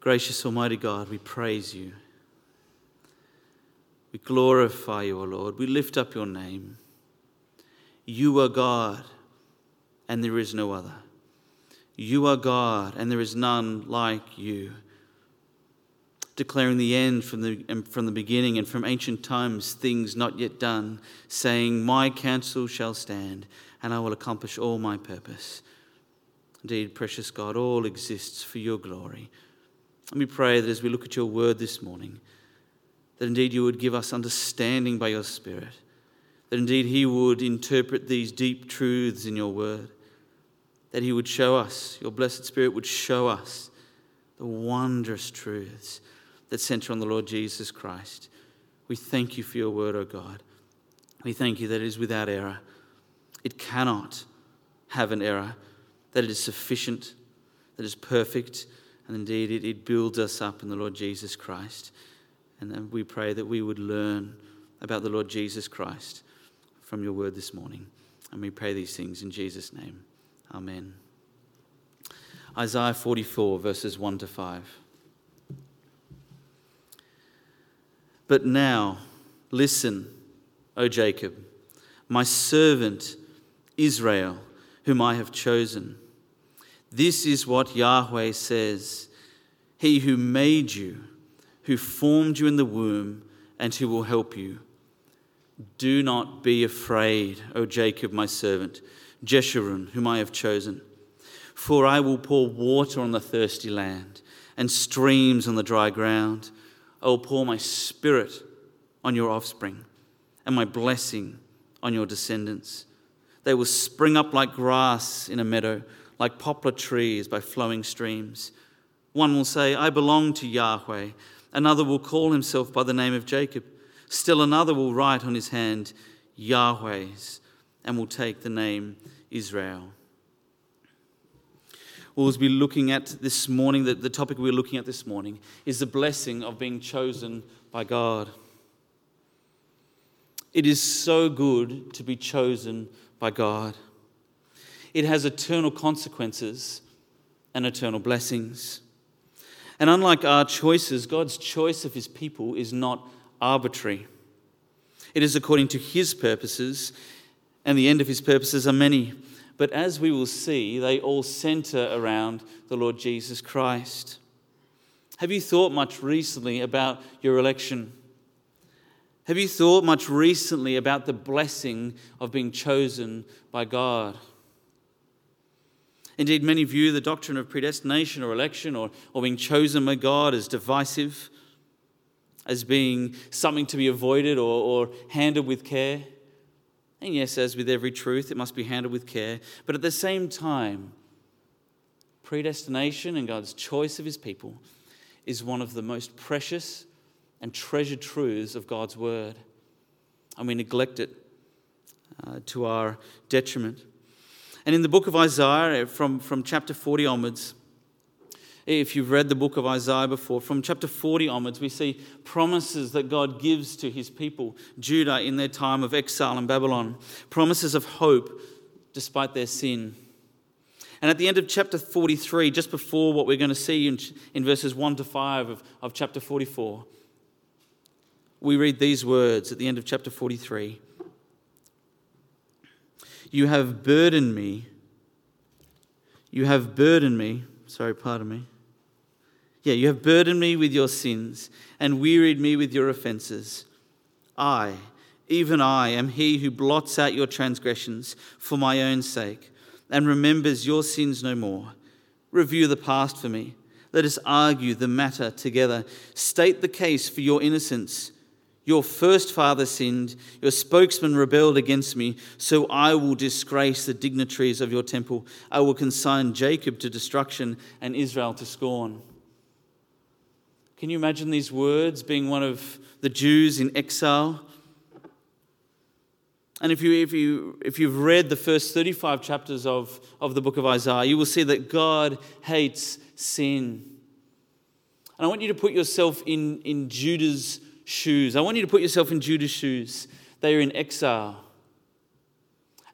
Gracious Almighty God, we praise you. We glorify you, O Lord. We lift up your name. You are God, and there is no other. You are God, and there is none like you. Declaring the end from the, from the beginning and from ancient times, things not yet done, saying, My counsel shall stand, and I will accomplish all my purpose. Indeed, precious God, all exists for your glory. Let me pray that as we look at your word this morning, that indeed you would give us understanding by your Spirit, that indeed He would interpret these deep truths in your word, that He would show us, your blessed Spirit would show us the wondrous truths that center on the Lord Jesus Christ. We thank you for your word, O oh God. We thank you that it is without error. It cannot have an error, that it is sufficient, that it is perfect, and indeed it, it builds us up in the Lord Jesus Christ. And we pray that we would learn about the Lord Jesus Christ from your word this morning. And we pray these things in Jesus' name. Amen. Isaiah 44, verses 1 to 5. But now, listen, O Jacob, my servant Israel, whom I have chosen. This is what Yahweh says He who made you, who formed you in the womb, and who will help you. Do not be afraid, O Jacob, my servant, Jeshurun, whom I have chosen. For I will pour water on the thirsty land and streams on the dry ground. I will pour my spirit on your offspring and my blessing on your descendants. They will spring up like grass in a meadow, like poplar trees by flowing streams. One will say, I belong to Yahweh. Another will call himself by the name of Jacob. Still another will write on his hand, Yahweh's, and will take the name Israel. We'll be looking at this morning, the, the topic we're looking at this morning is the blessing of being chosen by God. It is so good to be chosen by God. It has eternal consequences and eternal blessings. And unlike our choices, God's choice of his people is not arbitrary. It is according to his purposes, and the end of his purposes are many. But as we will see, they all center around the Lord Jesus Christ. Have you thought much recently about your election? Have you thought much recently about the blessing of being chosen by God? Indeed, many view the doctrine of predestination or election or, or being chosen by God as divisive, as being something to be avoided or, or handled with care. And yes, as with every truth, it must be handled with care. But at the same time, predestination and God's choice of his people is one of the most precious and treasured truths of God's word. And we neglect it uh, to our detriment. And in the book of Isaiah, from, from chapter 40 onwards, if you've read the book of Isaiah before, from chapter 40 onwards, we see promises that God gives to his people, Judah, in their time of exile in Babylon, promises of hope despite their sin. And at the end of chapter 43, just before what we're going to see in, in verses 1 to 5 of, of chapter 44, we read these words at the end of chapter 43 You have burdened me. You have burdened me. Sorry, pardon me. Yeah, you have burdened me with your sins and wearied me with your offenses. I, even I, am he who blots out your transgressions for my own sake and remembers your sins no more. Review the past for me. Let us argue the matter together. State the case for your innocence your first father sinned, your spokesman rebelled against me, so I will disgrace the dignitaries of your temple. I will consign Jacob to destruction and Israel to scorn. Can you imagine these words being one of the Jews in exile? And if, you, if, you, if you've read the first 35 chapters of, of the book of Isaiah, you will see that God hates sin. And I want you to put yourself in, in Judah's shoes. I want you to put yourself in Judah's shoes. They are in exile.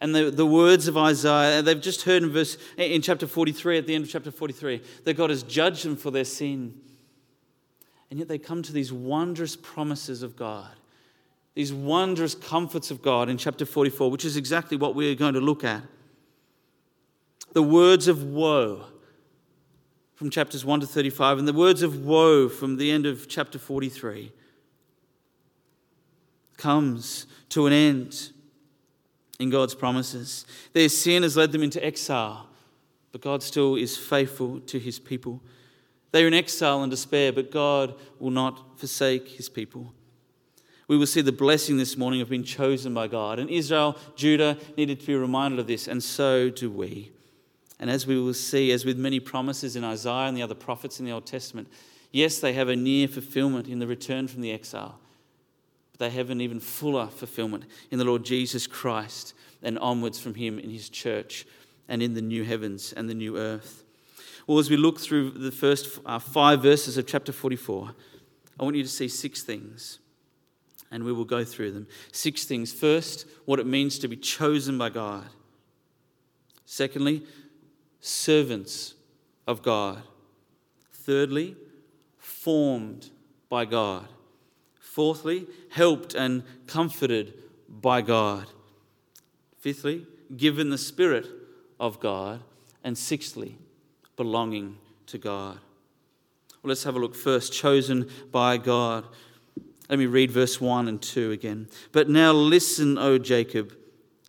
And the, the words of Isaiah, they've just heard in verse in chapter 43, at the end of chapter 43, that God has judged them for their sin. And yet they come to these wondrous promises of God, these wondrous comforts of God in chapter 44, which is exactly what we're going to look at. The words of woe from chapters 1 to 35, and the words of woe from the end of chapter 43 comes to an end in God's promises. Their sin has led them into exile, but God still is faithful to his people. They are in exile and despair, but God will not forsake his people. We will see the blessing this morning of being chosen by God. And Israel, Judah needed to be reminded of this, and so do we. And as we will see, as with many promises in Isaiah and the other prophets in the Old Testament, yes, they have a near fulfillment in the return from the exile, but they have an even fuller fulfillment in the Lord Jesus Christ and onwards from Him in His church and in the new heavens and the new earth. Well, as we look through the first uh, five verses of chapter 44, I want you to see six things, and we will go through them. Six things. First, what it means to be chosen by God. Secondly, servants of God. Thirdly, formed by God. Fourthly, helped and comforted by God. Fifthly, given the Spirit of God. And sixthly, belonging to God. Well, let's have a look first. Chosen by God. Let me read verse 1 and 2 again. But now listen, O Jacob,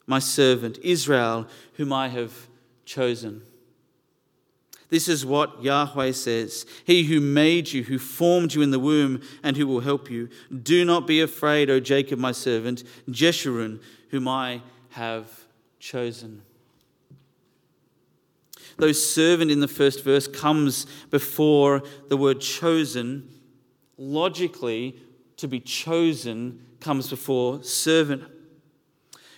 my servant, Israel, whom I have chosen. This is what Yahweh says He who made you, who formed you in the womb, and who will help you. Do not be afraid, O Jacob, my servant, Jeshurun, whom I have chosen. Though servant in the first verse comes before the word chosen, logically, to be chosen comes before servant.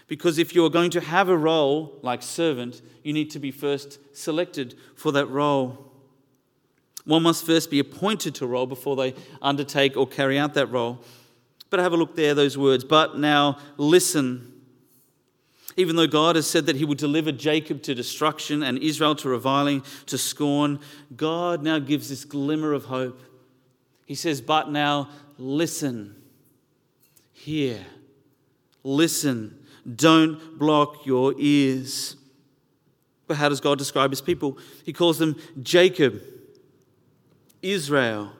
Because if you're going to have a role like servant, you need to be first selected for that role. One must first be appointed to a role before they undertake or carry out that role. But have a look there, those words. But now listen. Even though God has said that he would deliver Jacob to destruction and Israel to reviling, to scorn, God now gives this glimmer of hope. He says, But now listen. Hear. Listen. Don't block your ears. But how does God describe his people? He calls them Jacob, Israel.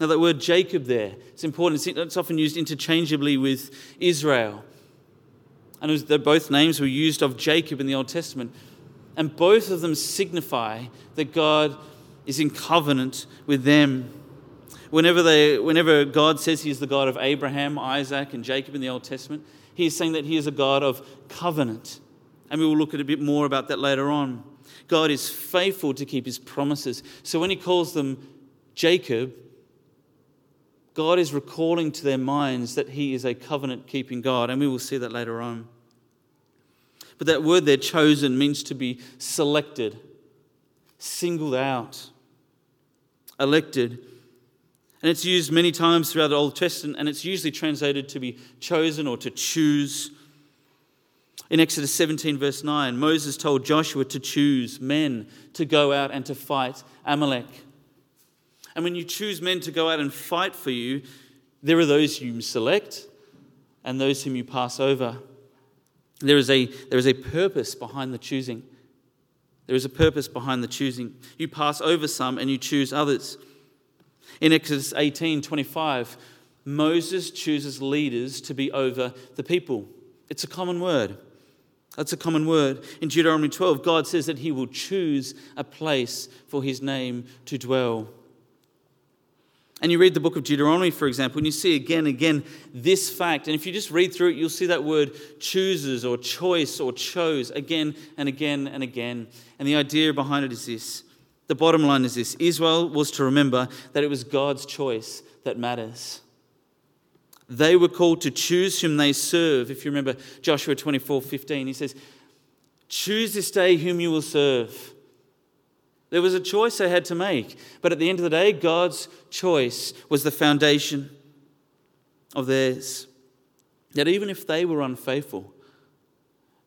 Now, that word Jacob there, it's important. It's often used interchangeably with Israel. And was, both names were used of Jacob in the Old Testament. And both of them signify that God is in covenant with them. Whenever, they, whenever God says He is the God of Abraham, Isaac, and Jacob in the Old Testament, he is saying that he is a God of covenant. And we will look at a bit more about that later on. God is faithful to keep his promises. So when he calls them Jacob, God is recalling to their minds that he is a covenant keeping God. And we will see that later on. But that word there, chosen, means to be selected, singled out, elected. And it's used many times throughout the Old Testament, and it's usually translated to be chosen or to choose. In Exodus 17, verse 9, Moses told Joshua to choose men to go out and to fight Amalek. And when you choose men to go out and fight for you, there are those you select and those whom you pass over. There is a, there is a purpose behind the choosing. There is a purpose behind the choosing. You pass over some and you choose others. In Exodus 18 25, Moses chooses leaders to be over the people. It's a common word. That's a common word. In Deuteronomy 12, God says that He will choose a place for His name to dwell. And you read the book of Deuteronomy, for example, and you see again and again this fact. And if you just read through it, you'll see that word chooses or choice or chose again and again and again. And the idea behind it is this the bottom line is this Israel was to remember that it was God's choice that matters. They were called to choose whom they serve. If you remember Joshua 24 15, he says, Choose this day whom you will serve. There was a choice they had to make, but at the end of the day, God's choice was the foundation of theirs. That even if they were unfaithful,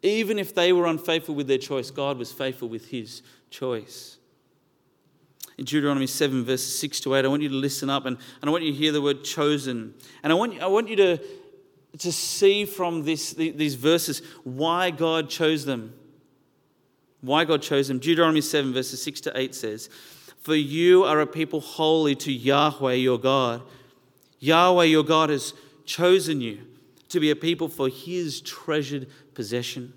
even if they were unfaithful with their choice, God was faithful with his choice. In Deuteronomy 7, verses 6 to 8. I want you to listen up and, and I want you to hear the word chosen. And I want, I want you to, to see from this, these verses why God chose them. Why God chose them. Deuteronomy 7, verses 6 to 8 says, For you are a people holy to Yahweh your God. Yahweh your God has chosen you to be a people for his treasured possession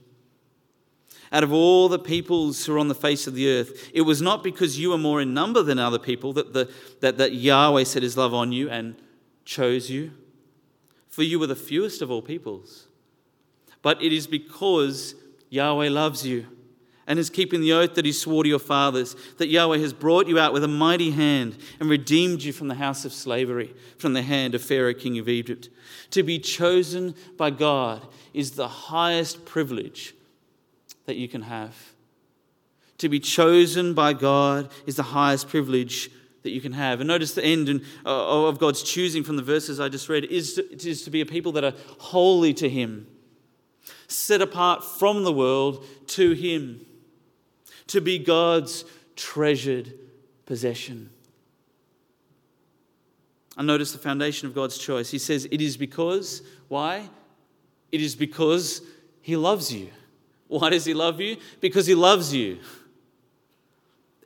out of all the peoples who are on the face of the earth. It was not because you were more in number than other people that, the, that, that Yahweh set his love on you and chose you, for you were the fewest of all peoples. But it is because Yahweh loves you and is keeping the oath that he swore to your fathers, that Yahweh has brought you out with a mighty hand and redeemed you from the house of slavery, from the hand of Pharaoh, king of Egypt. To be chosen by God is the highest privilege that you can have. To be chosen by God is the highest privilege that you can have. And notice the end uh, of God's choosing from the verses I just read is to, is to be a people that are holy to Him, set apart from the world to Him, to be God's treasured possession. And notice the foundation of God's choice. He says, It is because, why? It is because He loves you. Why does he love you? Because he loves you.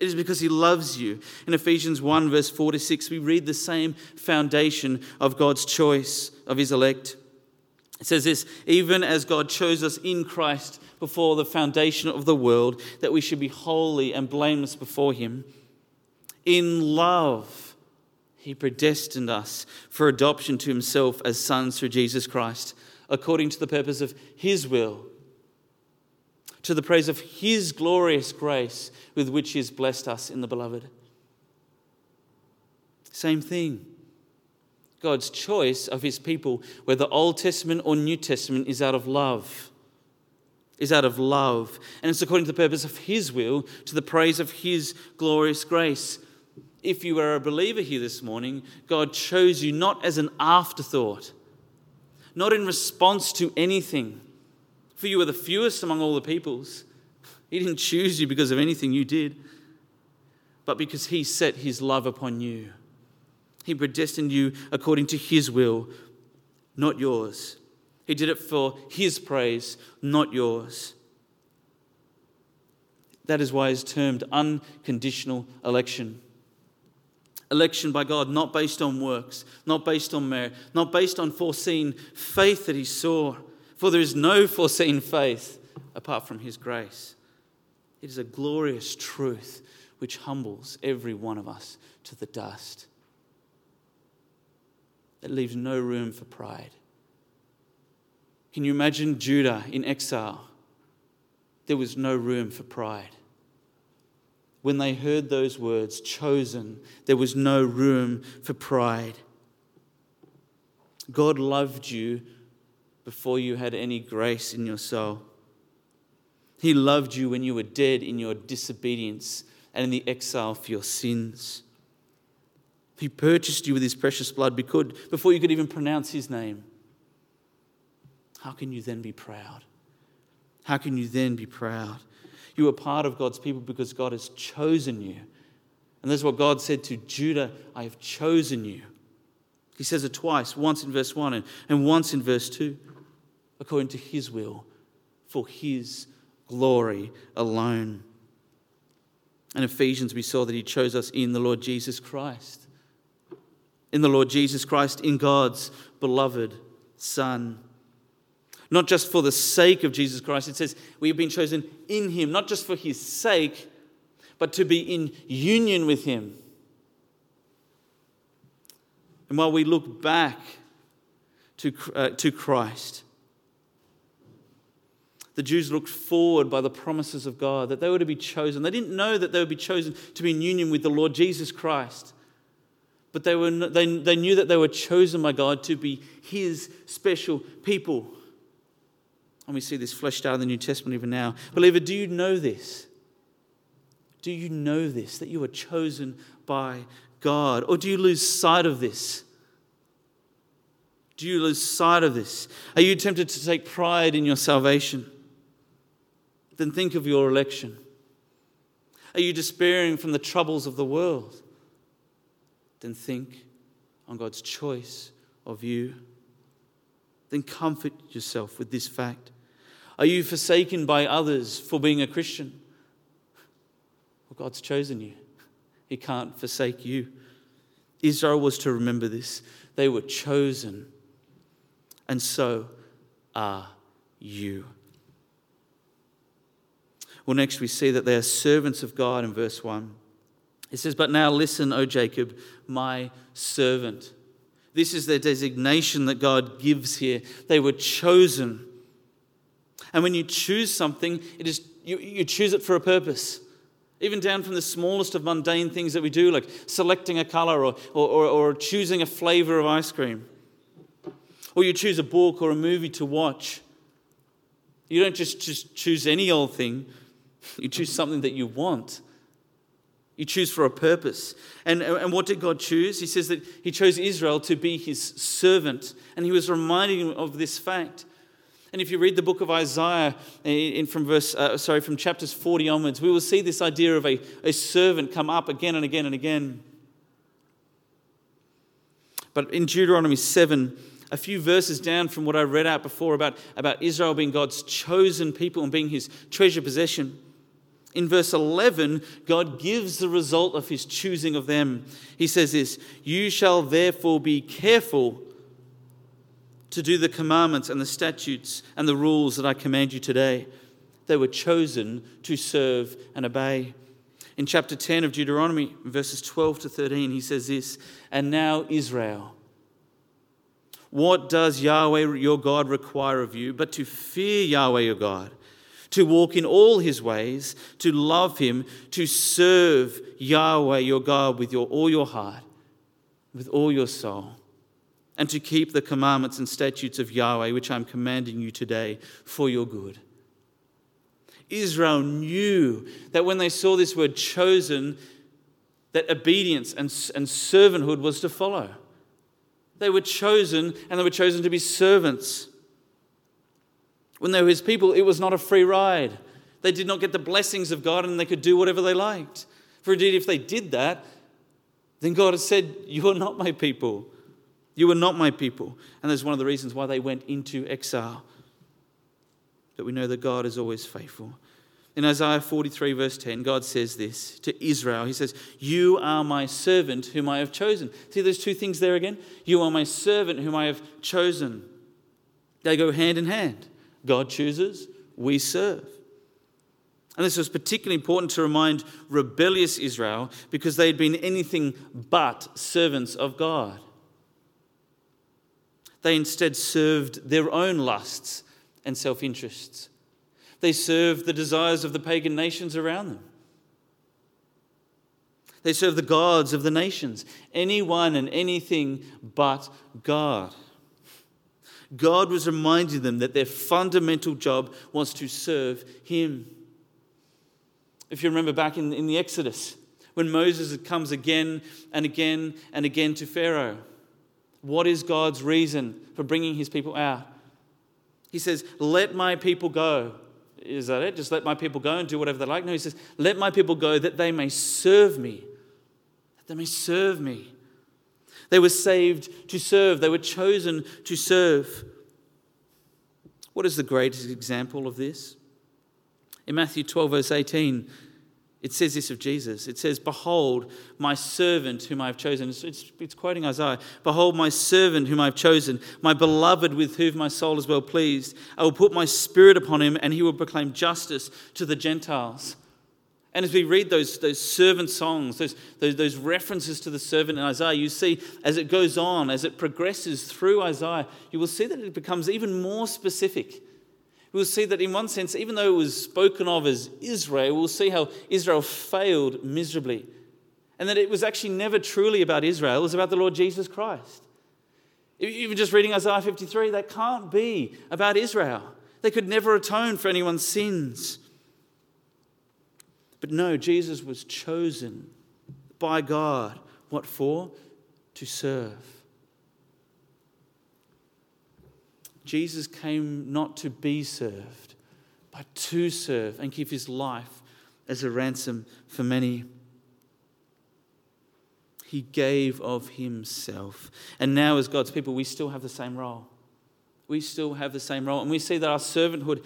It is because he loves you. In Ephesians 1, verse 4 to 6, we read the same foundation of God's choice of his elect. It says this even as God chose us in Christ before the foundation of the world, that we should be holy and blameless before him. In love, he predestined us for adoption to himself as sons through Jesus Christ, according to the purpose of his will to the praise of His glorious grace with which He has blessed us in the beloved. Same thing. God's choice of His people, whether Old Testament or New Testament, is out of love. Is out of love. And it's according to the purpose of His will, to the praise of His glorious grace. If you are a believer here this morning, God chose you not as an afterthought, not in response to anything for you are the fewest among all the peoples. He didn't choose you because of anything you did, but because He set His love upon you. He predestined you according to His will, not yours. He did it for His praise, not yours. That is why it's termed unconditional election. Election by God, not based on works, not based on merit, not based on foreseen faith that He saw for there is no foreseen faith apart from His grace. It is a glorious truth which humbles every one of us to the dust. It leaves no room for pride. Can you imagine Judah in exile? There was no room for pride. When they heard those words, chosen, there was no room for pride. God loved you before you had any grace in your soul. He loved you when you were dead in your disobedience and in the exile for your sins. He purchased you with his precious blood before you could even pronounce his name. How can you then be proud? How can you then be proud? You are part of God's people because God has chosen you. And that's what God said to Judah I have chosen you. He says it twice, once in verse 1 and once in verse 2 according to his will, for his glory alone. In Ephesians, we saw that he chose us in the Lord Jesus Christ. In the Lord Jesus Christ, in God's beloved Son. Not just for the sake of Jesus Christ, it says we have been chosen in him, not just for his sake, but to be in union with him. And while we look back to, uh, to Christ, the Jews looked forward by the promises of God that they were to be chosen. They didn't know that they would be chosen to be in union with the Lord Jesus Christ, but they, were, they, they knew that they were chosen by God to be His special people. And we see this fleshed out in the New Testament even now. Believer, do you know this? Do you know this, that you are chosen by God? Or do you lose sight of this? Do you lose sight of this? Are you tempted to take pride in your salvation? Then think of your election. Are you despairing from the troubles of the world? Then think on God's choice of you. Then comfort yourself with this fact. Are you forsaken by others for being a Christian? Well, God's chosen you, He can't forsake you. Israel was to remember this. They were chosen, and so are you. Well, next we see that they are servants of God in verse 1. It says, But now listen, O Jacob, my servant. This is their designation that God gives here. They were chosen. And when you choose something, it is, you, you choose it for a purpose. Even down from the smallest of mundane things that we do, like selecting a color or, or, or, choosing a flavor of ice cream. Or you choose a book or a movie to watch. You don't just, just choose any old thing, you choose something that you want. You choose for a purpose. And, and what did God choose? He says that He chose Israel to be His servant. And He was reminding him of this fact. And if you read the book of Isaiah in, from verse, uh, sorry, from chapters 40 onwards, we will see this idea of a, a servant come up again and again and again. But in Deuteronomy 7, a few verses down from what I read out before about, about Israel being God's chosen people and being his treasure possession. In verse 11, God gives the result of his choosing of them. He says this You shall therefore be careful to do the commandments and the statutes and the rules that I command you today. They were chosen to serve and obey. In chapter 10 of Deuteronomy, verses 12 to 13, he says this And now, Israel, what does Yahweh your God require of you but to fear Yahweh your God? To walk in all his ways, to love him, to serve Yahweh your God with your, all your heart, with all your soul, and to keep the commandments and statutes of Yahweh, which I'm commanding you today for your good. Israel knew that when they saw this word chosen, that obedience and, and servanthood was to follow. They were chosen, and they were chosen to be servants. When they were his people, it was not a free ride. They did not get the blessings of God and they could do whatever they liked. For indeed, if they did that, then God had said, You are not my people. You are not my people. And that's one of the reasons why they went into exile. But we know that God is always faithful. In Isaiah 43, verse 10, God says this to Israel He says, You are my servant whom I have chosen. See those two things there again? You are my servant whom I have chosen. They go hand in hand. God chooses, we serve. And this was particularly important to remind rebellious Israel because they had been anything but servants of God. They instead served their own lusts and self interests. They served the desires of the pagan nations around them. They served the gods of the nations, anyone and anything but God. God was reminding them that their fundamental job was to serve Him. If you remember back in, in the Exodus, when Moses comes again and again and again to Pharaoh, what is God's reason for bringing his people out? He says, Let my people go. Is that it? Just let my people go and do whatever they like? No, he says, Let my people go that they may serve me. That they may serve me. They were saved to serve, they were chosen to serve. What is the greatest example of this? In Matthew 12, verse 18, it says this of Jesus. It says, Behold, my servant whom I have chosen. It's, it's, it's, quoting Isaiah. Behold, my servant whom I have chosen, my beloved with whom my soul is well pleased. I will put my spirit upon him, and he will proclaim justice to the Gentiles. And as we read those, those servant songs, those, those, those, references to the servant in Isaiah, you see as it goes on, as it progresses through Isaiah, you will see that it becomes even more specific. We'll see that in one sense, even though it was spoken of as Israel, we'll see how Israel failed miserably. And that it was actually never truly about Israel, it was about the Lord Jesus Christ. Even just reading Isaiah 53, that can't be about Israel. They could never atone for anyone's sins. But no, Jesus was chosen by God. What for? To serve. Jesus came not to be served, but to serve and give his life as a ransom for many. He gave of himself. And now, as God's people, we still have the same role. We still have the same role. And we see that our servanthood,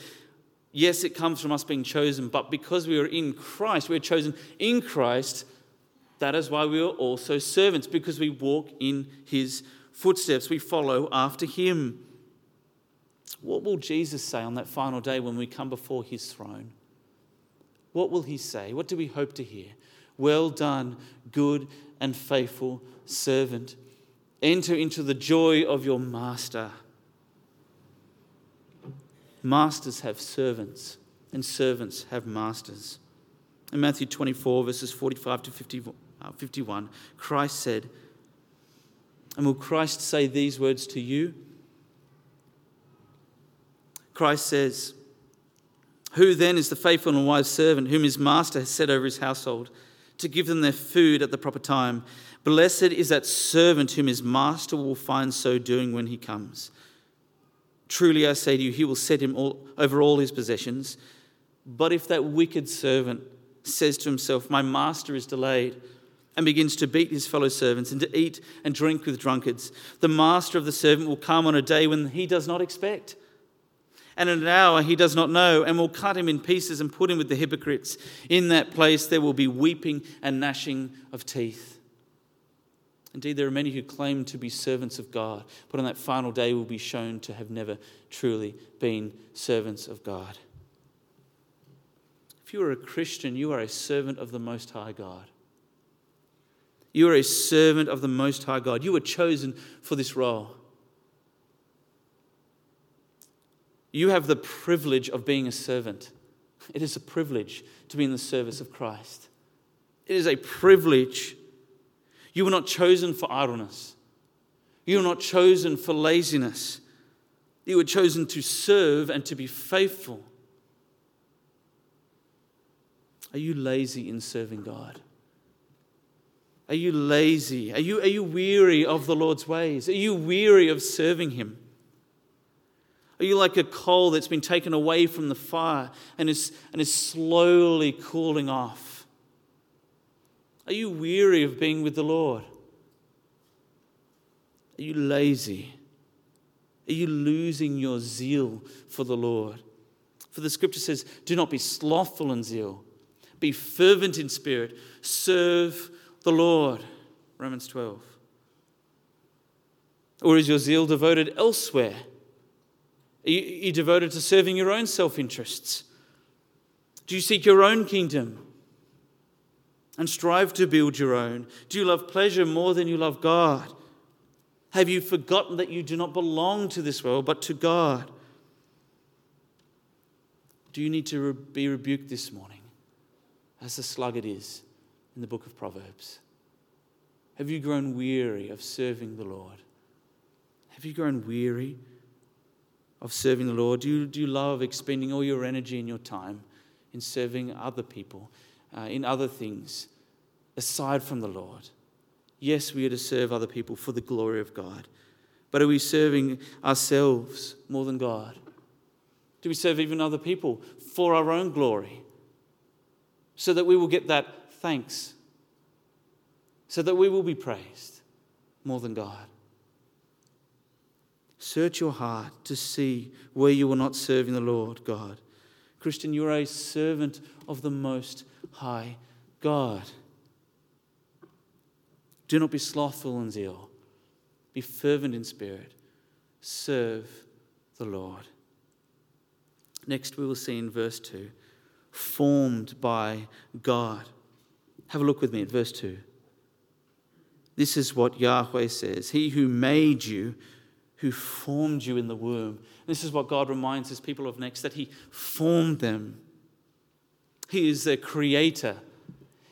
yes, it comes from us being chosen, but because we are in Christ, we are chosen in Christ, that is why we are also servants, because we walk in his footsteps. We follow after him. What will Jesus say on that final day when we come before his throne? What will he say? What do we hope to hear? Well done, good and faithful servant. Enter into the joy of your master. Masters have servants, and servants have masters. In Matthew 24, verses 45 to 50, uh, 51, Christ said, And will Christ say these words to you? Christ says, Who then is the faithful and wise servant whom his master has set over his household to give them their food at the proper time? Blessed is that servant whom his master will find so doing when he comes. Truly I say to you, he will set him all, over all his possessions. But if that wicked servant says to himself, My master is delayed, and begins to beat his fellow servants and to eat and drink with drunkards, the master of the servant will come on a day when he does not expect and in an hour he does not know, and will cut him in pieces and put him with the hypocrites. In that place there will be weeping and gnashing of teeth. Indeed, there are many who claim to be servants of God, but on that final day will be shown to have never truly been servants of God. If you are a Christian, you are a servant of the Most High God. You are a servant of the Most High God. You were chosen for this role. You have the privilege of being a servant. It is a privilege to be in the service of Christ. It is a privilege. You were not chosen for idleness. You were not chosen for laziness. You were chosen to serve and to be faithful. Are you lazy in serving God? Are you lazy? Are you, are you weary of the Lord's ways? Are you weary of serving Him? Are you like a coal that's been taken away from the fire and is, and is slowly cooling off? Are you weary of being with the Lord? Are you lazy? Are you losing your zeal for the Lord? For the scripture says, Do not be slothful in zeal, be fervent in spirit, serve the Lord. Romans 12. Or is your zeal devoted elsewhere? Are you, are you devoted to serving your own self interests? Do you seek your own kingdom and strive to build your own? Do you love pleasure more than you love God? Have you forgotten that you do not belong to this world but to God? Do you need to be rebuked this morning as the sluggard is in the book of Proverbs? Have you grown weary of serving the Lord? Have you grown weary? of serving the Lord? Do you, do you love expending all your energy and your time in serving other people, uh, in other things, aside from the Lord? Yes, we are to serve other people for the glory of God. But are we serving ourselves more than God? Do we serve even other people for our own glory? So that we will get that thanks. So that we will be praised more than God. Search your heart to see where you are not serving the Lord God. Christian, you are a servant of the Most High God. Do not be slothful in zeal, be fervent in spirit, serve the Lord. Next, we will see in verse 2 formed by God. Have a look with me at verse 2. This is what Yahweh says He who made you who formed you in the womb. This is what God reminds his people of next that he formed them. He is their creator.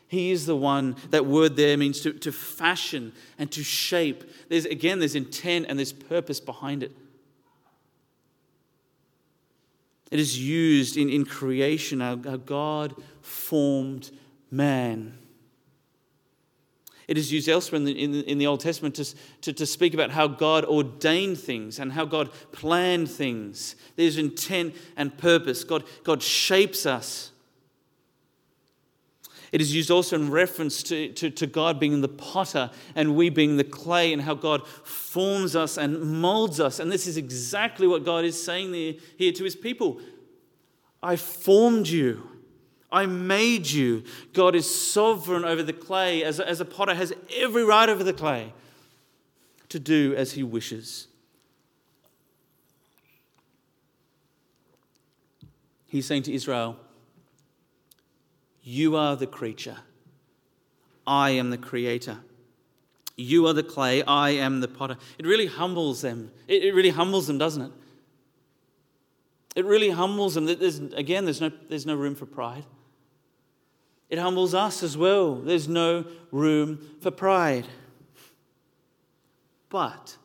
He is the one, that word there means to, to fashion and to shape. There's, again, there's intent and there's purpose behind it. It is used in, in creation, how God formed man. It is used elsewhere in the, in the, in the Old Testament to, to, to speak about how God ordained things and how God planned things. There's intent and purpose. God, God shapes us. It is used also in reference to, to, to, God being the potter and we being the clay, and how God forms us and molds us. And this is exactly what God is saying there, here to his people I formed you, I made you. God is sovereign over the clay, as a, as a potter has every right over the clay to do as he wishes. He's saying to Israel, You are the creature, I am the creator. You are the clay, I am the potter. It really humbles them. It, really humbles them, doesn't it? It really humbles them. There's, again, there's no, there's no room for pride. It humbles us as well. There's no room for pride. But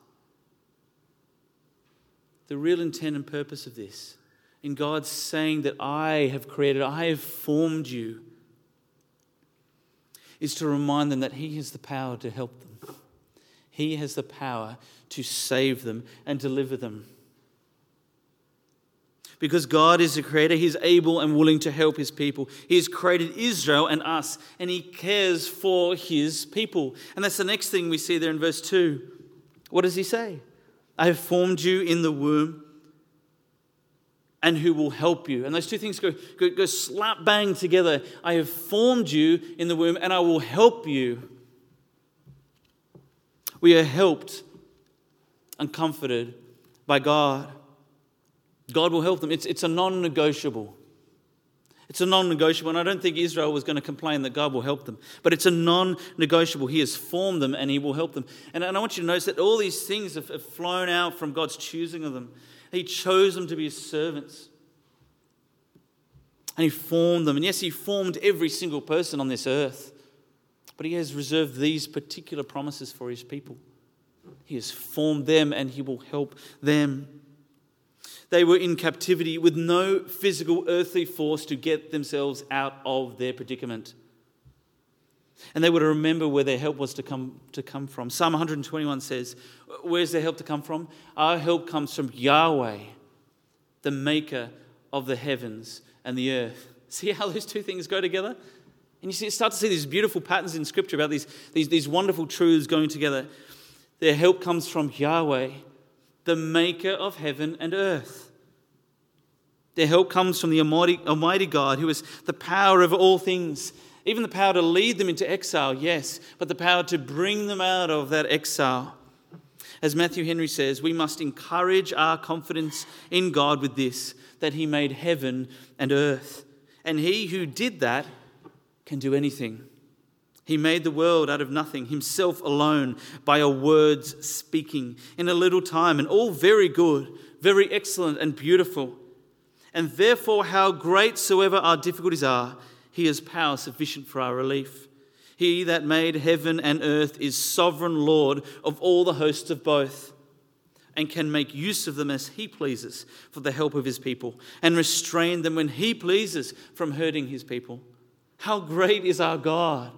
the real intent and purpose of this, in God saying that I have created, I have formed you, is to remind them that He has the power to help them. He has the power to save them and deliver them. Because God is the creator, He's able and willing to help His people. He has created Israel and us, and He cares for His people. And that's the next thing we see there in verse 2. What does He say? I have formed you in the womb, and who will help you. And those two things go, go, go slap bang together. I have formed you in the womb, and I will help you. We are helped and comforted by God. God will help them. It's, it's a non negotiable. It's a non negotiable. And I don't think Israel was going to complain that God will help them. But it's a non negotiable. He has formed them and He will help them. And, and I want you to notice that all these things have, have flown out from God's choosing of them. He chose them to be His servants. And He formed them. And yes, He formed every single person on this earth. But He has reserved these particular promises for His people. He has formed them and He will help them. They were in captivity with no physical earthly force to get themselves out of their predicament. And they were to remember where their help was to come, to come from. Psalm 121 says, Where's their help to come from? Our help comes from Yahweh, the maker of the heavens and the earth. See how those two things go together? And you see, start to see these beautiful patterns in Scripture about these, these, these wonderful truths going together. Their help comes from Yahweh, the maker of heaven and earth. Their help comes from the Almighty, Almighty God, who is the power of all things, even the power to lead them into exile, yes, but the power to bring them out of that exile. As Matthew Henry says, we must encourage our confidence in God with this that He made heaven and earth. And He who did that can do anything. He made the world out of nothing, himself alone, by a word's speaking, in a little time, and all very good, very excellent, and beautiful. And therefore, how great soever our difficulties are, he has power sufficient for our relief. He that made heaven and earth is sovereign Lord of all the hosts of both, and can make use of them as he pleases for the help of his people, and restrain them when he pleases from hurting his people. How great is our God!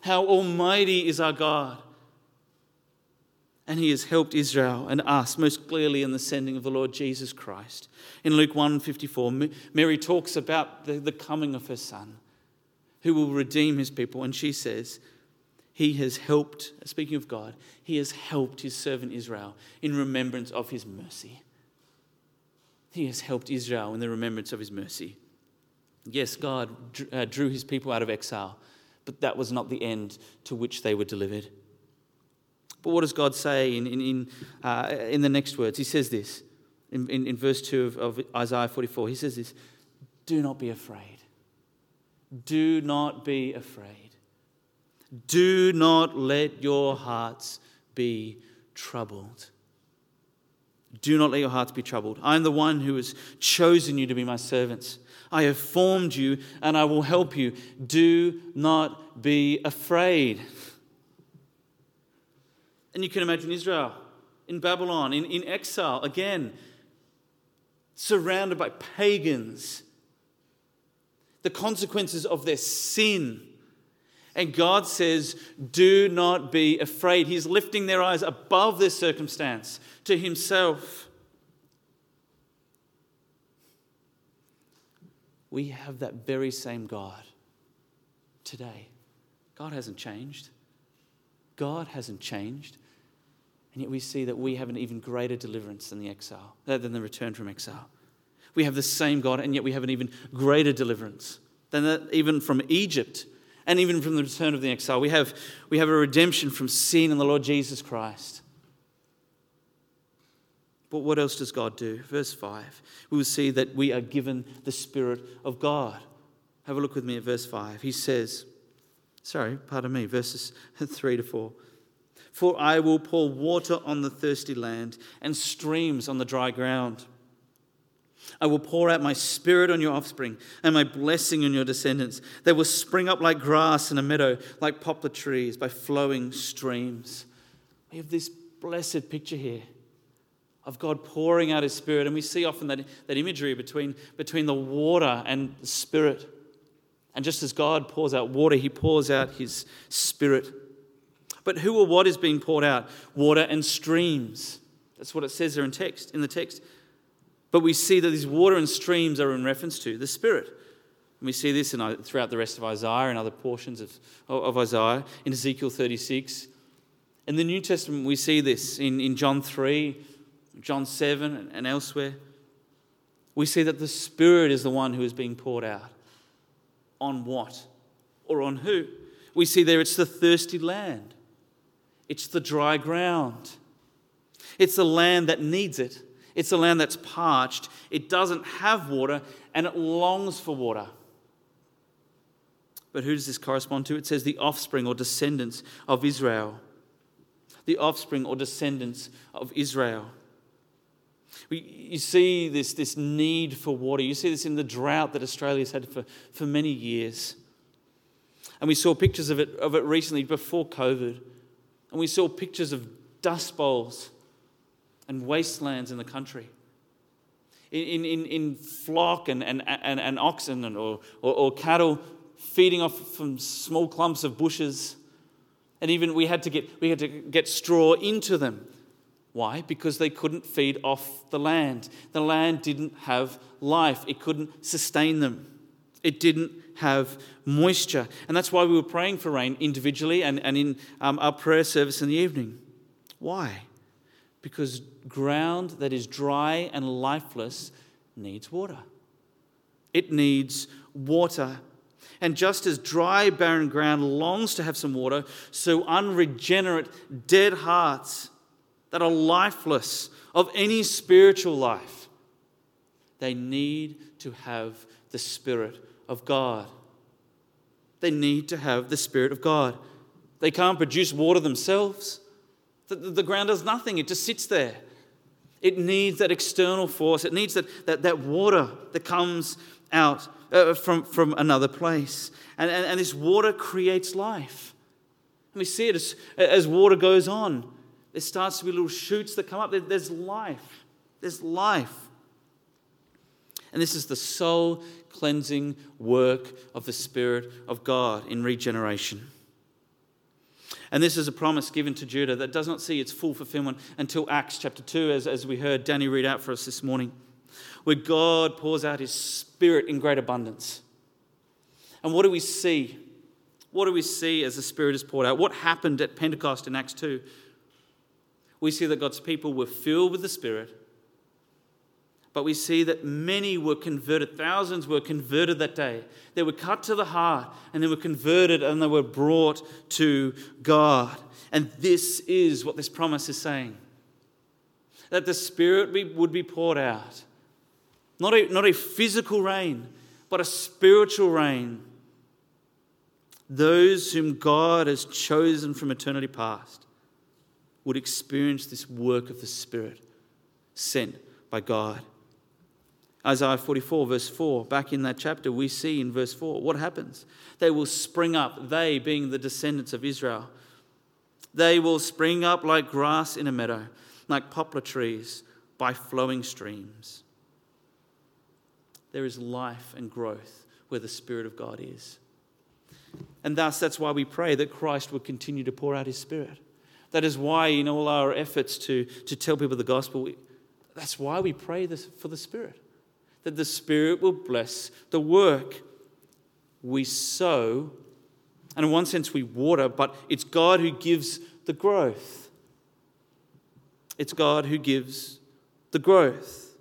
How almighty is our God. And he has helped Israel and us most clearly in the sending of the Lord Jesus Christ. In Luke 1:54, Mary talks about the, the coming of her son, who will redeem his people, and she says, He has helped, speaking of God, he has helped his servant Israel in remembrance of his mercy. He has helped Israel in the remembrance of his mercy. Yes, God uh, drew his people out of exile but that was not the end to which they were delivered. But what does God say in, in, in, uh, in the next words? He says this in, in, in verse 2 of, of Isaiah 44. He says this Do not be afraid. Do not be afraid. Do not let your hearts be troubled. Do not let your hearts be troubled. I am the one who has chosen you to be my servants. I have formed you and I will help you. Do not be afraid. And you can imagine Israel in Babylon, in, in exile, again, surrounded by pagans, the consequences of their sin. And God says, Do not be afraid. He's lifting their eyes above their circumstance to Himself. we have that very same God today. God hasn't changed. God hasn't changed. And yet we see that we have an even greater deliverance than the exile, uh, than the return from exile. We have the same God, and yet we have an even greater deliverance than that, even from Egypt and even from the return of the exile. We have, we have a redemption from sin in the Lord Jesus Christ. But what else does God do? Verse 5. We will see that we are given the Spirit of God. Have a look with me at verse 5. He says, sorry, pardon me, verses 3 to 4. For I will pour water on the thirsty land and streams on the dry ground. I will pour out my spirit on your offspring and my blessing on your descendants. They will spring up like grass in a meadow, like poplar trees by flowing streams. We have this blessed picture here of God pouring out his spirit. And we see often that, that imagery between, between the water and the spirit. And just as God pours out water, he pours out his spirit. But who or what is being poured out? Water and streams. That's what it says there in text, in the text. But we see that these water and streams are in reference to the Spirit. And we see this in, uh, throughout the rest of Isaiah and other portions of, of Isaiah, in Ezekiel 36. In the New Testament, we see this in, in John 3, John 7, and elsewhere. We see that the Spirit is the one who is being poured out. On what? Or on who? We see there it's the thirsty land. It's the dry ground. It's the land that needs it. It's the land that's parched. It doesn't have water and it longs for water. But who does this correspond to? It says the offspring or descendants of Israel. The offspring or descendants of Israel. you see this, this need for water. You see this in the drought that Australia's had for, for many years. And we saw pictures of it, of it recently before COVID. And we saw pictures of dust bowls and wastelands in the country. In, in, in flock and, and, and, and oxen and, or, or, or cattle feeding off from small clumps of bushes. And even we had to get, we had to get straw into them. Why? Because they couldn't feed off the land. The land didn't have life, it couldn't sustain them. It didn't have moisture. And that's why we were praying for rain individually and, and in um, our prayer service in the evening. Why? Because ground that is dry and lifeless needs water. It needs water. And just as dry, barren ground longs to have some water, so unregenerate, dead hearts that are lifeless of any spiritual life, they need to have the Spirit of God. They need to have the Spirit of God. They can't produce water themselves. The, the, ground does nothing, it just sits there. It needs that external force, it needs that, that, that water that comes out uh, from, from another place. And, and, and this water creates life. And we see it as, as water goes on. There starts to be little shoots that come up. There, there's life. There's life. And this is the soul cleansing work of the Spirit of God in regeneration. And this is a promise given to Judah that does not see its full fulfillment until Acts chapter 2, as, as we heard Danny read out for us this morning, where God pours out his Spirit in great abundance. And what do we see? What do we see as the Spirit is poured out? What happened at Pentecost in Acts 2? We see that God's people were filled with the Spirit but we see that many were converted, thousands were converted that day. They were cut to the heart and they were converted and they were brought to God. And this is what this promise is saying that the Spirit would be poured out. Not a, not a physical rain, but a spiritual rain. Those whom God has chosen from eternity past would experience this work of the Spirit sent by God. Isaiah 44, verse 4, back in that chapter, we see in verse 4 what happens. They will spring up, they being the descendants of Israel. They will spring up like grass in a meadow, like poplar trees by flowing streams. There is life and growth where the Spirit of God is. And thus, that's why we pray that Christ would continue to pour out His Spirit. That is why, in all our efforts to, to tell people the gospel, we, that's why we pray this, for the Spirit that the Spirit will bless the work. We sow And in one sense, we water, but it's God who gives the growth. It's God who gives the growth.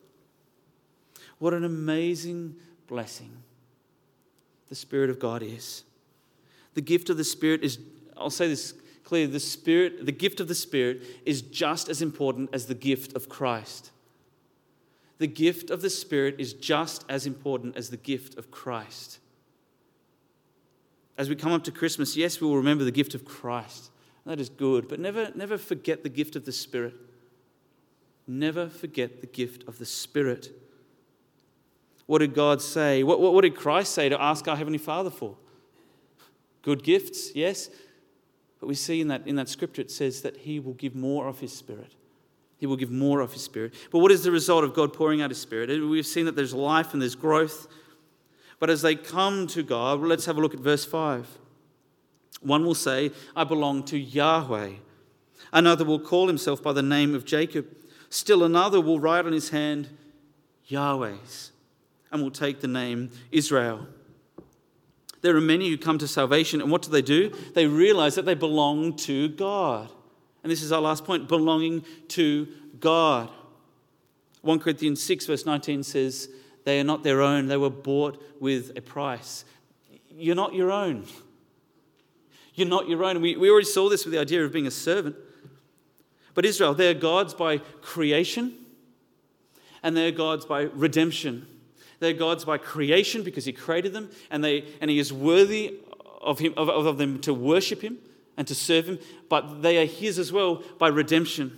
What an amazing blessing the Spirit of God is. The gift of the Spirit is, I'll say this clearly, the Spirit, the gift of the Spirit is just as important as the gift of Christ. The gift of the Spirit is just as important as the gift of Christ. As we come up to Christmas, yes, we will remember the gift of Christ. That is good, but never, never forget the gift of the Spirit. Never forget the gift of the Spirit. What did God say? What, what, what did Christ say to ask our Heavenly Father for? Good gifts, yes. But we see in that, in that scripture it says that He will give more of His Spirit. He will give more of His Spirit. But what is the result of God pouring out His Spirit? We've seen that there's life and there's growth. But as they come to God, let's have a look at verse 5. One will say, I belong to Yahweh. Another will call himself by the name of Jacob. Still another will write on his hand, Yahweh's, and will take the name Israel. There are many who come to salvation, and what do they do? They realize that they belong to God. And this is our last point belonging to God. 1 Corinthians 6, verse 19 says, They are not their own, they were bought with a price. You're not your own. You're not your own. We, we already saw this with the idea of being a servant. But Israel, they're God's by creation, and they're God's by redemption. They're God's by creation because He created them, and, they, and He is worthy of, him, of, of them to worship Him and to serve Him, but they are His as well by redemption.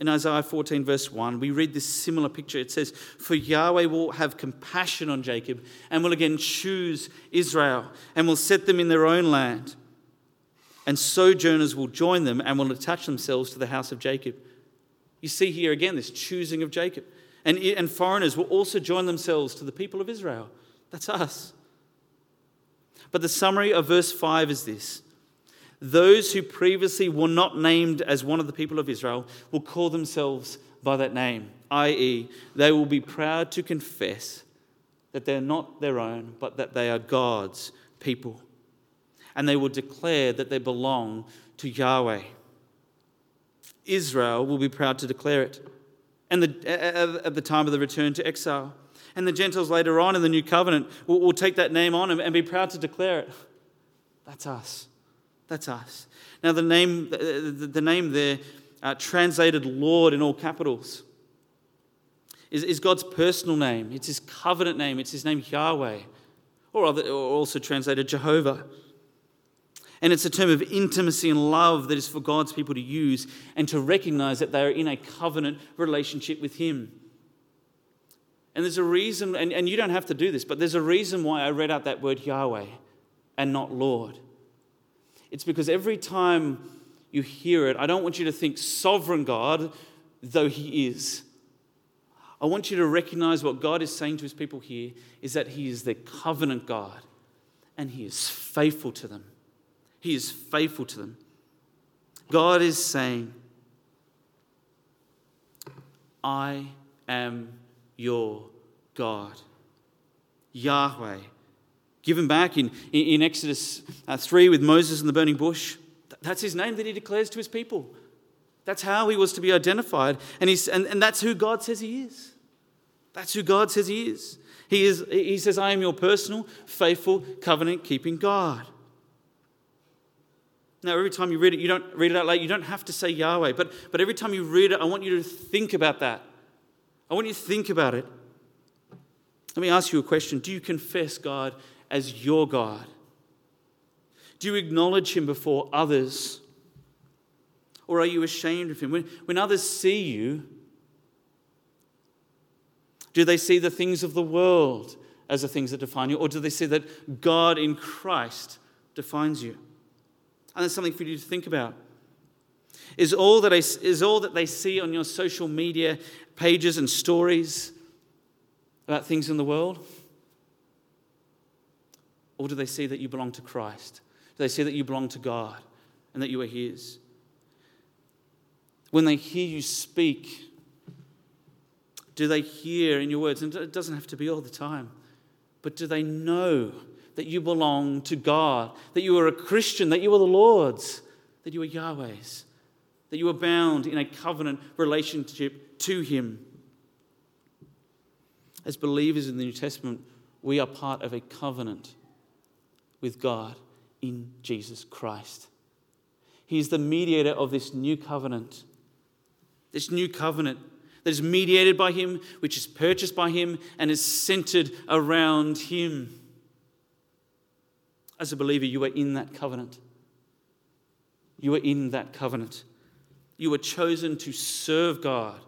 In Isaiah 14, verse 1, we read this similar picture. It says, For Yahweh will have compassion on Jacob and will again choose Israel and will set them in their own land. And sojourners will join them and will attach themselves to the house of Jacob. You see here again this choosing of Jacob. And, and foreigners will also join themselves to the people of Israel. That's us. But the summary of verse 5 is this Those who previously were not named as one of the people of Israel will call themselves by that name, i.e., they will be proud to confess that they're not their own, but that they are God's people. And they will declare that they belong to Yahweh. Israel will be proud to declare it and the, at the time of the return to exile. And the Gentiles later on in the new covenant will, will take that name on and, be proud to declare it. That's us. That's us. Now, the name, the, the name there, uh, translated Lord in all capitals, is, is God's personal name. It's his covenant name. It's his name Yahweh, or, other, or also translated Jehovah. And it's a term of intimacy and love that is for God's people to use and to recognize that they are in a covenant relationship with Him. And there's a reason, and, and you don't have to do this, but there's a reason why I read out that word Yahweh and not Lord. It's because every time you hear it, I don't want you to think sovereign God, though He is. I want you to recognize what God is saying to His people here is that He is their covenant God and He is faithful to them. He is faithful to them. God is saying, I am your God. Yahweh. Given back in, in Exodus uh, 3 with Moses and the burning bush, that's his name that he declares to his people. That's how he was to be identified. And, he's, and, and that's who God says he is. That's who God says he is. He, is. he says, I am your personal, faithful, covenant keeping God. Now, every time you read it, you don't read it out loud, you don't have to say Yahweh, but, but every time you read it, I want you to think about that. I want you to think about it. Let me ask you a question Do you confess God as your God? Do you acknowledge Him before others? Or are you ashamed of Him? When, when others see you, do they see the things of the world as the things that define you? Or do they see that God in Christ defines you? And that's something for you to think about. Is all, that I, is all that they see on your social media pages and stories about things in the world? Or do they see that you belong to Christ? Do they see that you belong to God and that you are His? When they hear you speak, do they hear in your words, and it doesn't have to be all the time, but do they know that you belong to God, that you are a Christian, that you are the Lord's, that you are Yahweh's, that you are bound in a covenant relationship to Him. As believers in the New Testament, we are part of a covenant with God in Jesus Christ. He is the mediator of this new covenant. This new covenant that is mediated by Him, which is purchased by Him, and is centered around Him. As a believer, you are in that covenant. You are in that covenant. You are chosen to serve God.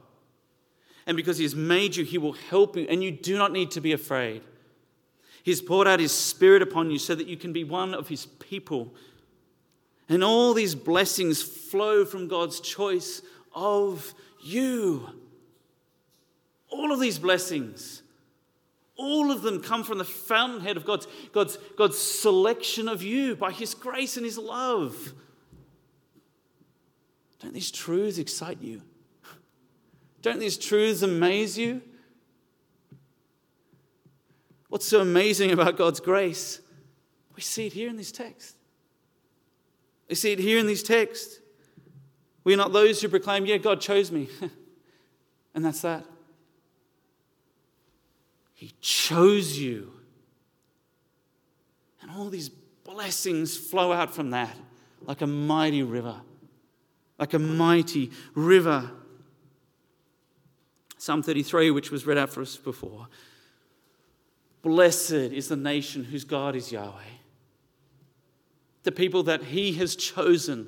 And because He has made you, He will help you, and you do not need to be afraid. He's poured out His Spirit upon you so that you can be one of His people. And all these blessings flow from God's choice of you. All of these blessings, all of them come from the fountainhead of God's, God's, God's selection of you by His grace and His love. Don't these truths excite you? Don't these truths amaze you? What's so amazing about God's grace? We see it here in this text. We see it here in this text. We are not those who proclaim, Yeah, God chose me. and that's that. He chose you. And all these blessings flow out from that like a mighty river. Like a mighty river. Psalm 33, which was read out for us before. Blessed is the nation whose God is Yahweh. The people that he has chosen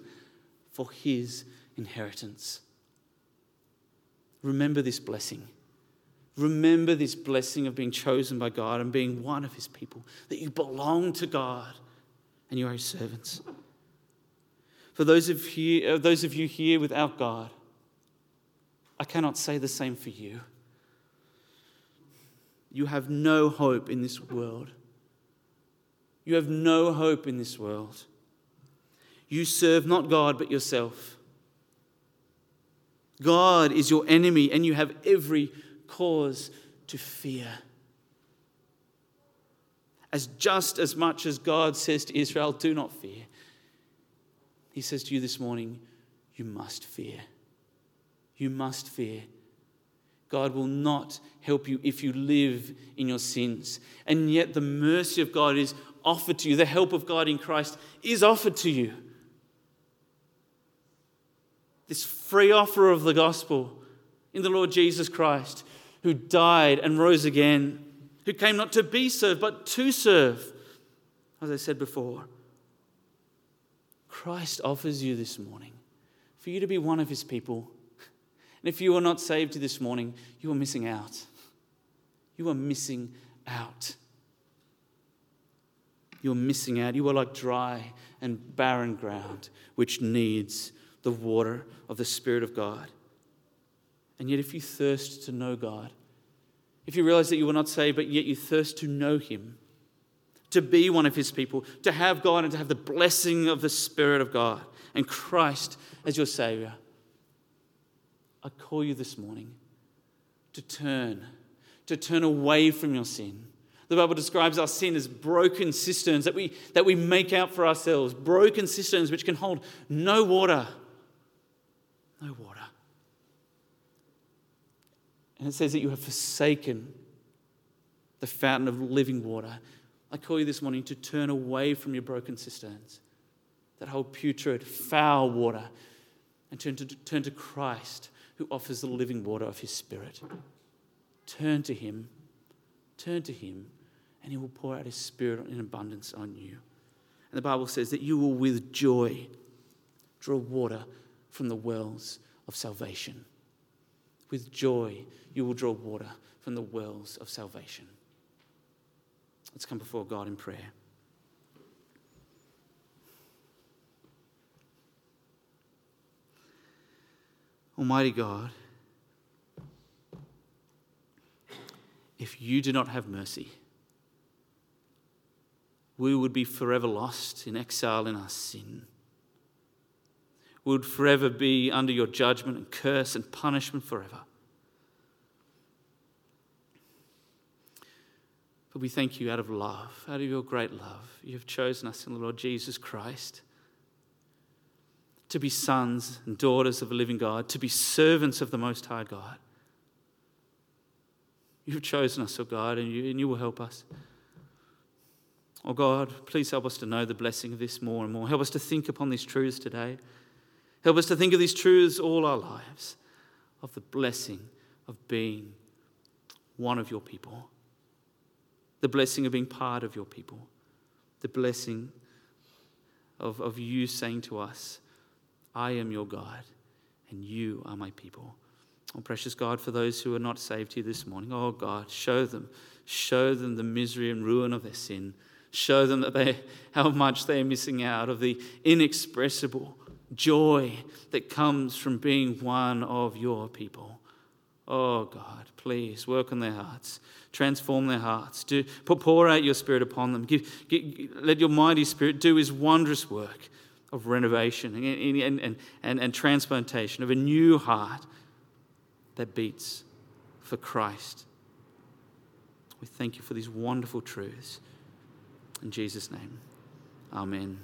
for his inheritance. Remember this blessing. Remember this blessing of being chosen by God and being one of his people, that you belong to God and you are his servants. For those of, here, uh, those of you here without God, I cannot say the same for you. You have no hope in this world. You have no hope in this world. You serve not God but yourself. God is your enemy, and you have every cause to fear. As just as much as God says to Israel, do not fear, He says to you this morning, you must fear. You must fear. God will not help you if you live in your sins. And yet, the mercy of God is offered to you, the help of God in Christ is offered to you this free offer of the gospel in the Lord Jesus Christ, who died and rose again, who came not to be served, but to serve, as I said before. Christ offers you this morning for you to be one of his people. And if you are not saved this morning, you are missing out. You are missing out. You are missing out. You are like dry and barren ground which needs the water of the Spirit of God. And yet, if you thirst to know God, if you realize that you were not saved, but yet you thirst to know Him, to be one of His people, to have God and to have the blessing of the Spirit of God and Christ as your Savior, I call you this morning to turn, to turn away from your sin. The Bible describes our sin as broken cisterns that we, that we make out for ourselves, broken cisterns which can hold no water no water. And it says that you have forsaken the fountain of living water. I call you this morning to turn away from your broken cisterns that hold putrid, foul water and turn to, turn to Christ who offers the living water of his Spirit. Turn to him, turn to him, and he will pour out his Spirit in abundance on you. And the Bible says that you will with joy draw water from the wells of salvation. With joy, you will draw water from the wells of salvation. Let's come before God in prayer. Almighty God, if you do not have mercy, we would be forever lost in exile in our sin We would forever be under your judgment and curse and punishment forever. But we thank you out of love, out of your great love. You have chosen us in the Lord Jesus Christ to be sons and daughters of a living God, to be servants of the Most High God. You've chosen us, oh God, and you, and you will help us. Oh God, please help us to know the blessing of this more and more. Help us to think upon these truths today. Help us to think of these truths all our lives of the blessing of being one of your people, the blessing of being part of your people, the blessing of, of you saying to us, I am your God and you are my people. Oh, precious God, for those who are not saved here this morning, oh God, show them, show them the misery and ruin of their sin. Show them that they, how much they are missing out of the inexpressible joy that comes from being one of your people. Oh God, please work on their hearts, transform their hearts, do, pour out your spirit upon them. Give, give, let your mighty spirit do his wondrous work of renovation and, and, and, and transplantation of a new heart that beats for Christ. We thank you for these wonderful truths. In Jesus' name, amen.